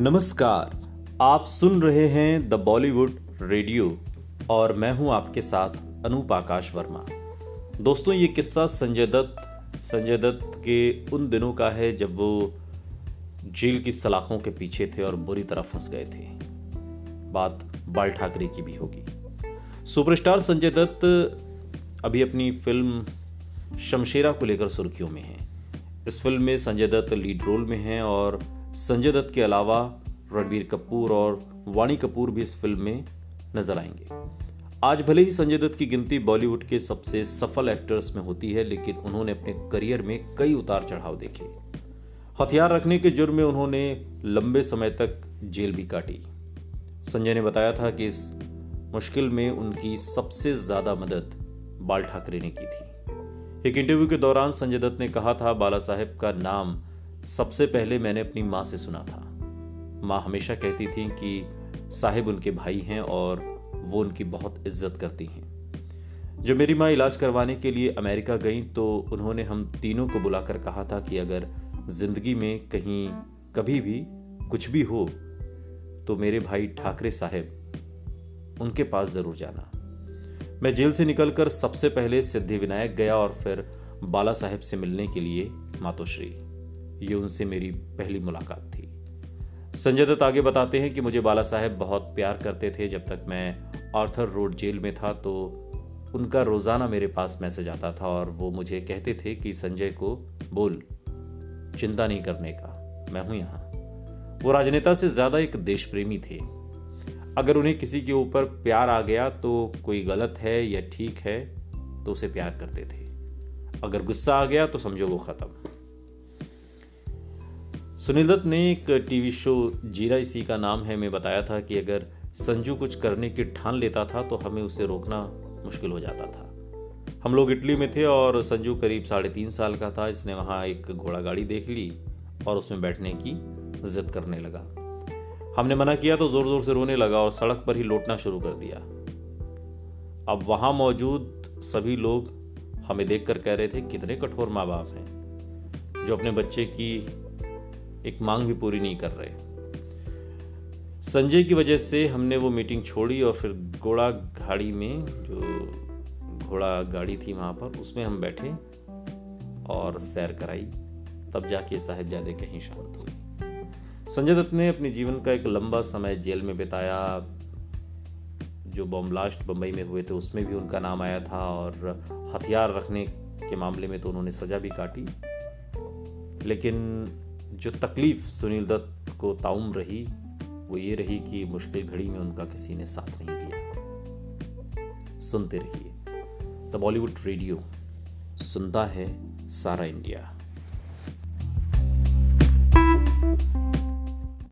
नमस्कार, आप सुन रहे हैं द बॉलीवुड रेडियो और मैं हूँ आपके साथ अनूप आकाश वर्मा। दोस्तों, ये किस्सा संजय दत्त संजय दत्त के उन दिनों का है जब वो जेल की सलाखों के पीछे थे और बुरी तरह फंस गए थे। बात बाल ठाकरे की भी होगी। सुपरस्टार संजय दत्त अभी अपनी फ़िल्म शमशेरा को लेकर सुर्खियों में है। इस फ़िल्म में संजय दत्त लीड रोल में हैं और संजय दत्त के अलावा रणबीर कपूर और वाणी कपूर भी इस फ़िल्म में नज़र आएँगे। आज भले ही संजय दत्त की गिनती बॉलीवुड के सबसे सफल एक्टर्स में होती है, लेकिन उन्होंने अपने करियर में कई उतार चढ़ाव देखे। हथियार रखने के जुर्म में उन्होंने लंबे समय तक जेल भी काटी। संजय ने बताया था कि इस मुश्किल में उनकी सबसे ज़्यादा मदद बाल ठाकरे ने की थी। एक इंटरव्यू के दौरान संजय दत्त ने कहा था, बाला साहेब का नाम सबसे पहले मैंने अपनी माँ से सुना था। माँ हमेशा कहती थी कि साहिब उनके भाई हैं और वो उनकी बहुत इज़्ज़त करती हैं। जब मेरी माँ इलाज करवाने के लिए अमेरिका गई तो उन्होंने हम तीनों को बुलाकर कहा था कि अगर ज़िंदगी में कहीं, कभी भी कुछ भी हो तो मेरे भाई ठाकरे साहेब उनके पास ज़रूर जाना। मैं जेल से निकलकर सबसे पहले सिद्धि विनायक गया और फिर बाला साहेब से मिलने के लिए मातोश्री। ये उनसे मेरी पहली मुलाकात थी। संजय दत्त आगे बताते हैं कि मुझे बाला साहेब बहुत प्यार करते थे। जब तक मैं आर्थर रोड जेल में था तो उनका रोज़ाना मेरे पास मैसेज आता था और वो मुझे कहते थे कि, संजय को बोल, चिंता नहीं करने का, मैं हूँ यहाँ। वो राजनेता से ज़्यादा एक देश प्रेमी थे। अगर उन्हें किसी के ऊपर प्यार आ गया तो कोई गलत है या ठीक है तो उसे प्यार करते थे। अगर गुस्सा आ गया तो समझो वो ख़त्म। सुनील दत्त ने एक टीवी शो जीरा इसी का नाम है में बताया था कि अगर संजू कुछ करने की ठान लेता था तो हमें उसे रोकना मुश्किल हो जाता था। हम लोग इटली में थे और संजू करीब साढ़े तीन साल का था। इसने वहाँ एक घोड़ा गाड़ी देख ली और उसमें बैठने की जिद करने लगा। हमने मना किया तो ज़ोर ज़ोर से रोने लगा और सड़क पर ही लौटना शुरू कर दिया। अब वहाँ मौजूद सभी लोग हमें देखकर कह रहे थे, कितने कठोर माँ बाप हैं, जो अपने बच्चे की एक मांग भी पूरी नहीं कर रहे। संजय की वजह से हमने वो मीटिंग छोड़ी और फिर घोड़ा घाड़ी में, जो घोड़ा गाड़ी थी वहाँ पर, उसमें हम बैठे और सैर कराई। तब जाके साहिबजादे कहीं शांत हुए। संजय दत्त ने अपने जीवन का एक लंबा समय जेल में बिताया। जो बॉम्ब ब्लास्ट बम्बई में हुए थे, उसमें भी उनका नाम आया था और हथियार रखने के मामले में तो उन्होंने सजा भी काटी। लेकिन जो तकलीफ़ सुनील दत्त को ताउम रही, वो ये रही कि मुश्किल घड़ी में उनका किसी ने साथ नहीं दिया। सुनते रहिए। द बॉलीवुड रेडियो, सुनता है सारा इंडिया।